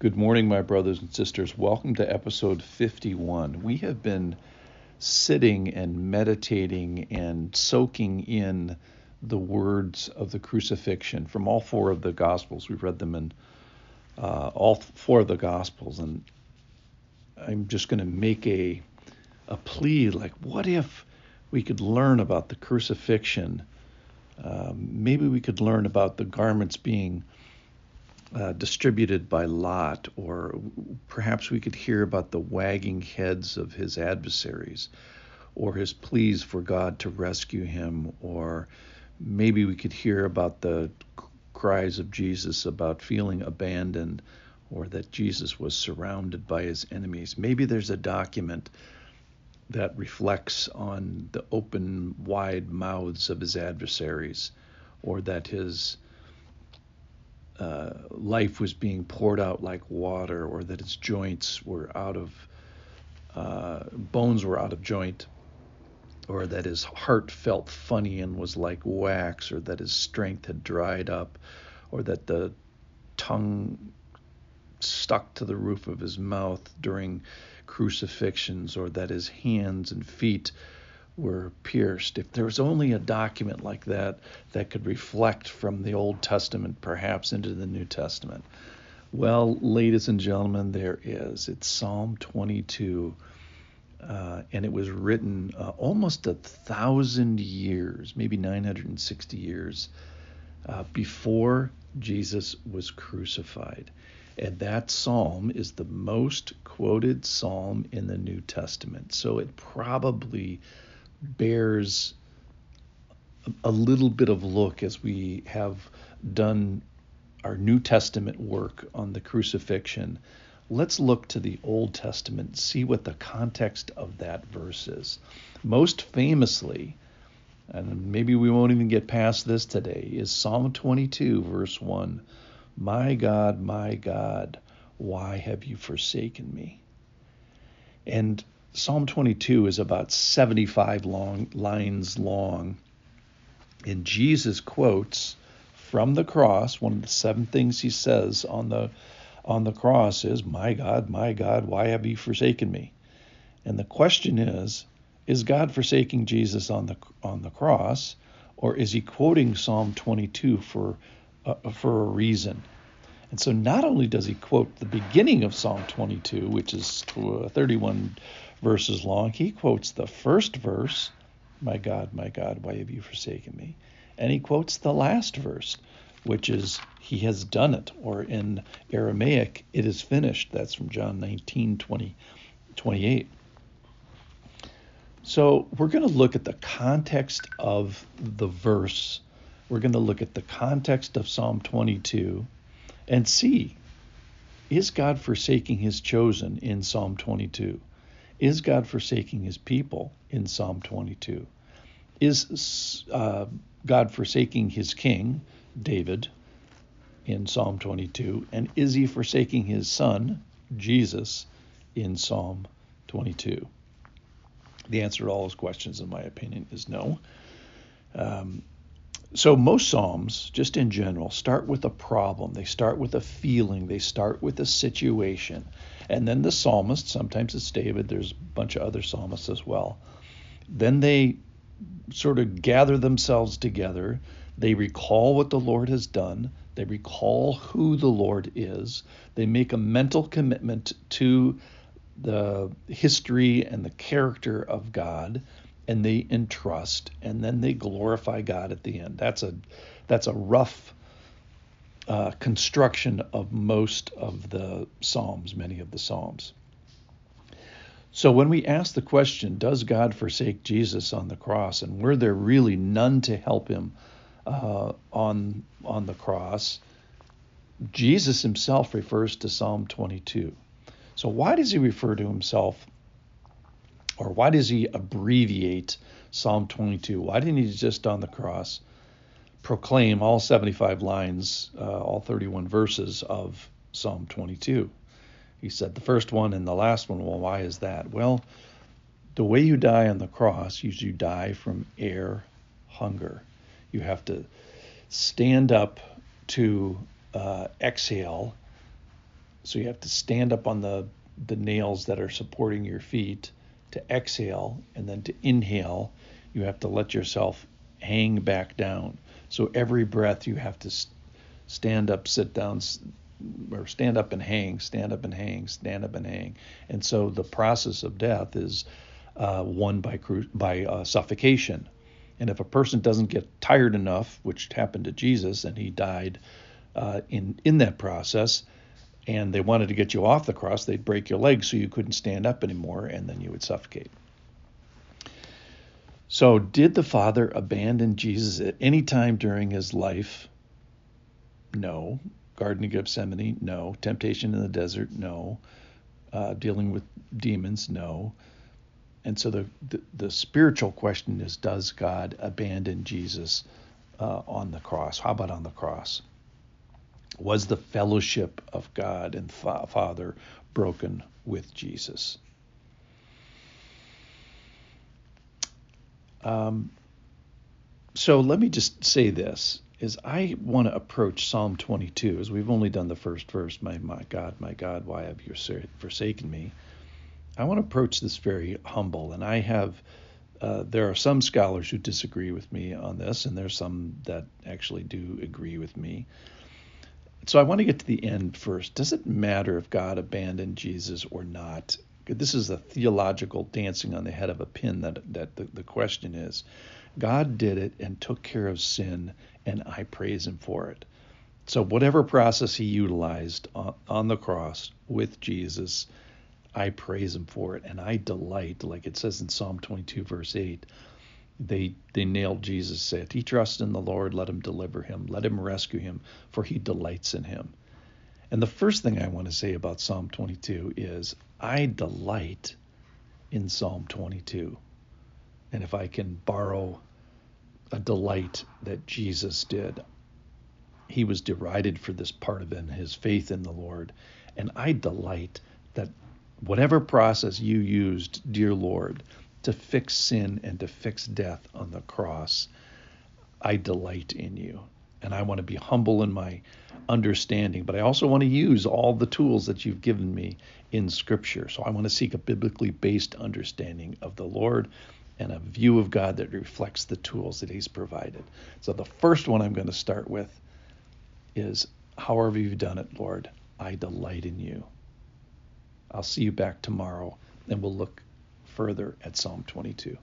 Good morning, my brothers and sisters. Welcome to episode 51. We have been sitting and meditating and soaking in the words of the crucifixion from all four of the Gospels. We've read them in uh, all four of the Gospels, and I'm just going to make a a plea like, what if we could learn about the crucifixion? Um, maybe we could learn about the garments being uh, distributed by lot, or perhaps we could hear about the wagging heads of his adversaries, or his pleas for God to rescue him, or maybe we could hear about the cries of Jesus about feeling abandoned, or that Jesus was surrounded by his enemies. Maybe there's a document that reflects on the open, wide mouths of his adversaries, or that his uh, life was being poured out like water, or that its joints were out of uh, bones were out of joint, or that his heart felt funny and was like wax, or that his strength had dried up, or that the tongue stuck to the roof of his mouth during crucifixions, or that his hands and feet were pierced. If there was only a document like that that could reflect from the Old Testament perhaps into the New Testament. Well, ladies and gentlemen, there is. It's Psalm 22. Uh, and it was written uh, almost a thousand years, maybe 960 years uh, before Jesus was crucified. And that psalm is the most quoted psalm in the New Testament. So it probably bears a little bit of look as we have done our New Testament work on the crucifixion. Let's look to the Old Testament, see what the context of that verse is. Most famously, and maybe we won't even get past this today, is Psalm 22, verse 1. My God, my God, why have you forsaken me? And Psalm 22 is about 75 long lines long. And Jesus quotes from the cross, one of the seven things he says on the on the cross is, "My God, my God, why have you forsaken me?" And the question is, is God forsaking Jesus on the on the cross, or is he quoting Psalm 22 for uh, for a reason? And so not only does he quote the beginning of Psalm 22, which is 31 verses long. He quotes the first verse, My God, my God, why have you forsaken me? And he quotes the last verse, which is, He has done it, or in Aramaic, it is finished. That's from John 19, 20, 28. So we're going to look at the context of the verse. We're going to look at the context of Psalm 22 and see is God forsaking his chosen in Psalm 22? Is God forsaking his people in Psalm 22? Is uh, God forsaking his king, David, in Psalm 22? And is he forsaking his son, Jesus, in Psalm 22? The answer to all those questions, in my opinion, is no. Um, so most psalms just in general start with a problem they start with a feeling they start with a situation and then the psalmist sometimes it's david there's a bunch of other psalmists as well. Then they sort of gather themselves together. They recall what the lord has done. They recall who the lord is. They make a mental commitment to the history and the character of god and they entrust and then they glorify God at the end. That's a that's a rough uh, construction of most of the psalms, many of the psalms. So when we ask the question, does God forsake Jesus on the cross, and were there really none to help him uh, on on the cross? Jesus himself refers to Psalm 22. So why does he refer to himself or why does he abbreviate Psalm 22? Why didn't he just on the cross proclaim all 75 lines, uh, all 31 verses of Psalm 22? He said the first one and the last one. Well, why is that? Well, the way you die on the cross is you die from air hunger. You have to stand up to uh, exhale So you have to stand up on the the nails that are supporting your feet to exhale and then to inhale you have to let yourself hang back down. So every breath you have to stand up, sit down, or stand up and hang, stand up and hang, stand up and hang. And so the process of death is uh, won by by uh, suffocation. And if a person doesn't get tired enough, which happened to Jesus, and he died uh, in in that process, and they wanted to get you off the cross, they'd break your legs so you couldn't stand up anymore, and then you would suffocate. So, did the Father abandon Jesus at any time during his life? No. Garden of Gethsemane? No. Temptation in the desert? No. Uh, dealing with demons? No. And so the, the, the, spiritual question is Does God abandon Jesus uh, on the cross? How about on the cross? Was the fellowship of God and fa- Father broken with Jesus? Um, so let me just say this is I want to approach Psalm 22 as we've only done the first verse my my God my God why have you forsaken me? I want to approach this very humble and I have uh, there are some scholars who disagree with me on this and there's some that actually do agree with me. So I want to get to the end first. Does it matter if God abandoned Jesus or not this is a theological dancing on the head of a pin that that the, the question is god did it and took care of sin and i praise him for it. So whatever process he utilized on, on the cross with jesus i praise him for it and i delight like it says in psalm 22 verse 8 they they nailed jesus said he trusts in the lord let him deliver him let him rescue him for he delights in him and the first thing I want to say about Psalm 22 is I delight in Psalm 22. And if I can borrow a delight that Jesus did, he was derided for this part of it, his faith in the Lord. And I delight that whatever process you used, dear Lord, to fix sin and to fix death on the cross, I delight in you and I want to be humble in my understanding, but I also want to use all the tools that you've given me in Scripture. So I want to seek a biblically based understanding of the Lord and a view of God that reflects the tools that He's provided. So the first one I'm going to start with is however you've done it, Lord, I delight in you. I'll see you back tomorrow and we'll look further at Psalm 22.